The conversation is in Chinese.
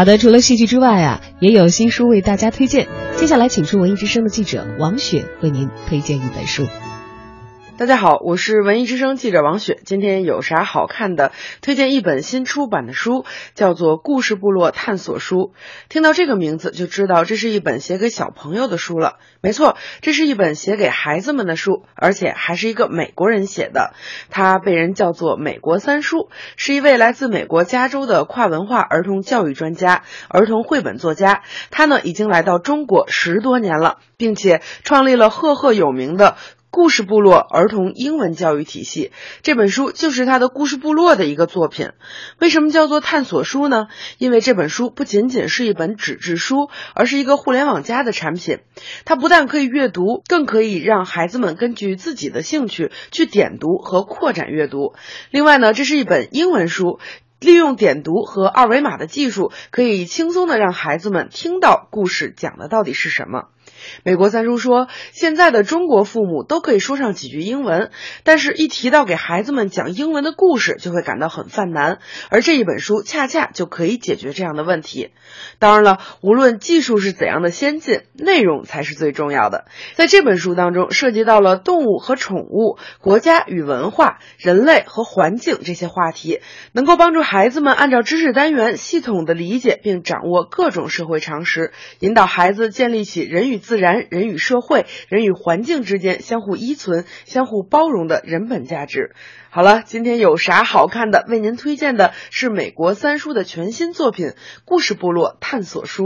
好的，除了戏剧之外啊，也有新书为大家推荐。接下来，请出文艺之声的记者王雪为您推荐一本书。大家好，我是文艺之声记者王雪。今天有啥好看的？推荐一本新出版的书，叫做《故事部落探索书》。听到这个名字就知道这是一本写给小朋友的书了。没错，这是一本写给孩子们的书，而且还是一个美国人写的。他被人叫做“美国三叔”，是一位来自美国加州的跨文化儿童教育专家、儿童绘本作家。他呢，已经来到中国十多年了，并且创立了赫赫有名的。故事部落儿童英文教育体系这本书就是他的故事部落的一个作品。为什么叫做探索书呢？因为这本书不仅仅是一本纸质书，而是一个互联网加的产品。它不但可以阅读，更可以让孩子们根据自己的兴趣去点读和扩展阅读。另外呢，这是一本英文书，利用点读和二维码的技术，可以轻松的让孩子们听到故事讲的到底是什么。美国三叔说：“现在的中国父母都可以说上几句英文，但是一提到给孩子们讲英文的故事，就会感到很犯难。而这一本书恰恰就可以解决这样的问题。当然了，无论技术是怎样的先进，内容才是最重要的。在这本书当中，涉及到了动物和宠物、国家与文化、人类和环境这些话题，能够帮助孩子们按照知识单元系统的理解并掌握各种社会常识，引导孩子建立起人与自然、人与社会、人与环境之间相互依存、相互包容的人本价值。好了，今天有啥好看的？为您推荐的是美国三叔的全新作品《故事部落探索书》。